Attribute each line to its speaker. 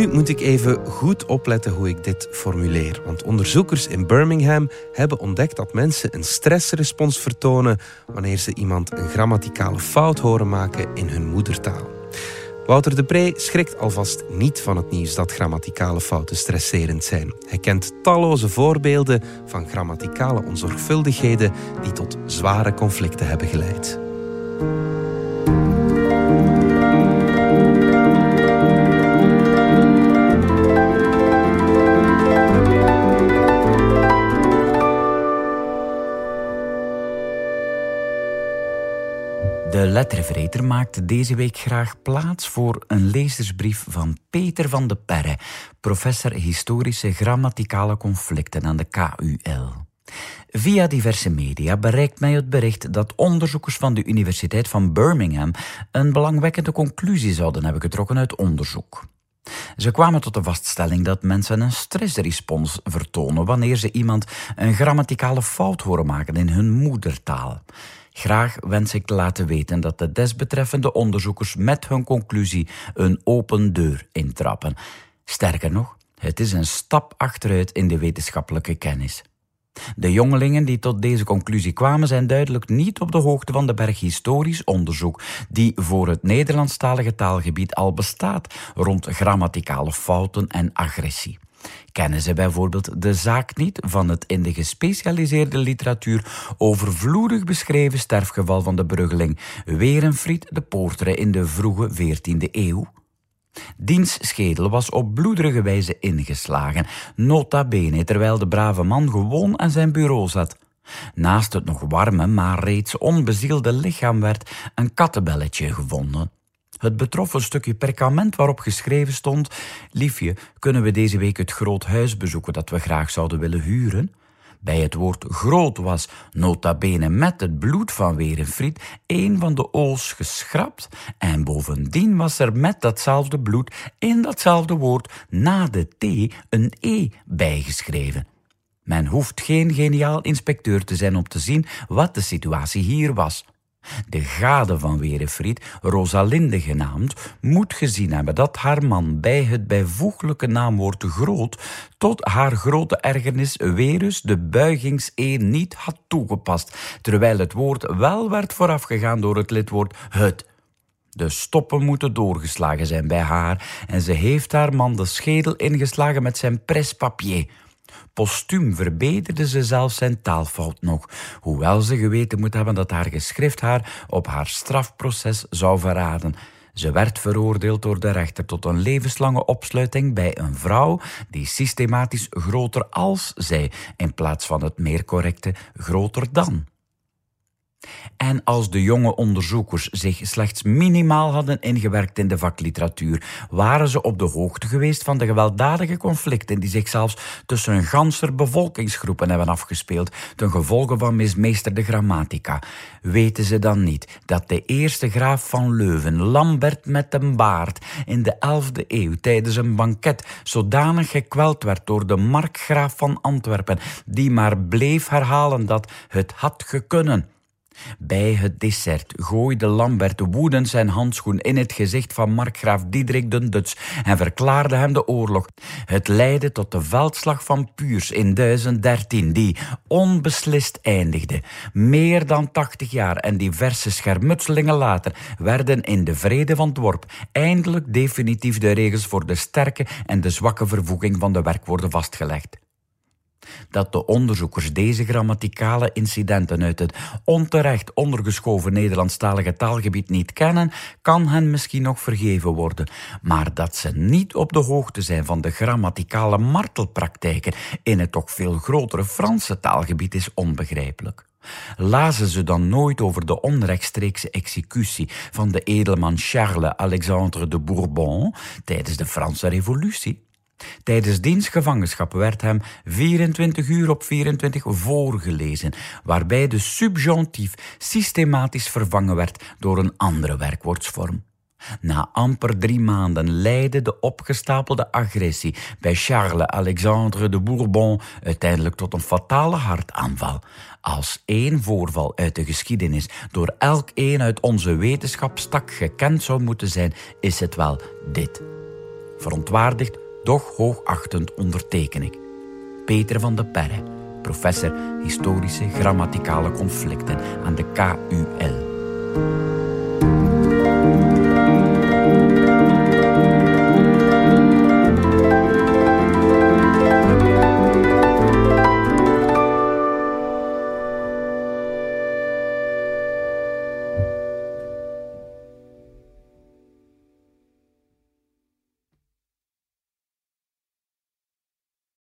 Speaker 1: Nu moet ik even goed opletten hoe ik dit formuleer. Want onderzoekers in Birmingham hebben ontdekt dat mensen een stressrespons vertonen wanneer ze iemand een grammaticale fout horen maken in hun moedertaal. Wouter de Pre schrikt alvast niet van het nieuws dat grammaticale fouten stresserend zijn. Hij kent talloze voorbeelden van grammaticale onzorgvuldigheden die tot zware conflicten hebben geleid.
Speaker 2: De lettervreter maakt deze week graag plaats voor een lezersbrief van Peter van de Perre, professor historische grammaticale conflicten aan de KUL. Via diverse media bereikt mij het bericht dat onderzoekers van de Universiteit van Birmingham een belangwekkende conclusie zouden hebben getrokken uit onderzoek. Ze kwamen tot de vaststelling dat mensen een stressrespons vertonen wanneer ze iemand een grammaticale fout horen maken in hun moedertaal. Graag wens ik te laten weten dat de desbetreffende onderzoekers met hun conclusie een open deur intrappen. Sterker nog, het is een stap achteruit in de wetenschappelijke kennis. De jongelingen die tot deze conclusie kwamen zijn duidelijk niet op de hoogte van de berg historisch onderzoek die voor het Nederlandstalige taalgebied al bestaat rond grammaticale fouten en agressie. Kennen ze bijvoorbeeld de zaak niet van het in de gespecialiseerde literatuur overvloedig beschreven sterfgeval van de bruggeling Werenfried de Poortere in de vroege 14e eeuw? Diens schedel was op bloederige wijze ingeslagen, nota bene terwijl de brave man gewoon aan zijn bureau zat. Naast het nog warme, maar reeds onbezielde lichaam werd een kattenbelletje gevonden. Het betrof een stukje perkament waarop geschreven stond: Liefje, kunnen we deze week het groot huis bezoeken dat we graag zouden willen huren? Bij het woord groot was, nota bene met het bloed van Werenfried, een van de o's geschrapt en bovendien was er met datzelfde bloed in datzelfde woord na de T een E bijgeschreven. Men hoeft geen geniaal inspecteur te zijn om te zien wat de situatie hier was. De gade van Werenfried, Rosalinde genaamd, moet gezien hebben dat haar man bij het bijvoeglijke naamwoord groot tot haar grote ergernis Werus de buigings-e niet had toegepast, terwijl het woord wel werd voorafgegaan door het lidwoord het. De stoppen moeten doorgeslagen zijn bij haar en ze heeft haar man de schedel ingeslagen met zijn prespapier. Postuum verbeterde ze zelfs zijn taalfout nog, hoewel ze geweten moet hebben dat haar geschrift haar op haar strafproces zou verraden. Ze werd veroordeeld door de rechter tot een levenslange opsluiting bij een vrouw die systematisch groter als zei, in plaats van het meer correcte groter dan. En als de jonge onderzoekers zich slechts minimaal hadden ingewerkt in de vakliteratuur, waren ze op de hoogte geweest van de gewelddadige conflicten die zich zelfs tussen een ganser bevolkingsgroepen hebben afgespeeld, ten gevolge van mismeesterde grammatica. Weten ze dan niet dat de eerste graaf van Leuven, Lambert met een baard, in de 11e eeuw tijdens een banket zodanig gekweld werd door de markgraaf van Antwerpen, die maar bleef herhalen dat het had gekunnen. Bij het dessert gooide Lambert woedend zijn handschoen in het gezicht van markgraaf Diederik den Duts en verklaarde hem de oorlog. Het leidde tot de veldslag van Puurs in 1013, die onbeslist eindigde. Meer dan 80 jaar en diverse schermutselingen later werden in de vrede van Dworp eindelijk definitief de regels voor de sterke en de zwakke vervoeging van de werkwoorden vastgelegd dat de onderzoekers deze grammaticale incidenten uit het onterecht ondergeschoven Nederlandstalige taalgebied niet kennen, kan hen misschien nog vergeven worden. Maar dat ze niet op de hoogte zijn van de grammaticale martelpraktijken in het toch veel grotere Franse taalgebied is onbegrijpelijk. Lazen ze dan nooit over de onrechtstreekse executie van de edelman Charles Alexandre de Bourbon tijdens de Franse Revolutie? Tijdens diens gevangenschap werd hem 24 uur op 24 voorgelezen, waarbij de subjonctief systematisch vervangen werd door een andere werkwoordsvorm. Na amper drie maanden leidde de opgestapelde agressie bij Charles Alexandre de Bourbon uiteindelijk tot een fatale hartaanval. Als één voorval uit de geschiedenis door elk een uit onze wetenschapstak gekend zou moeten zijn, is het wel dit. Verontwaardigd, doch hoogachtend onderteken ik. Peter van de Perre, professor Historische Grammaticale Conflicten aan de KUL.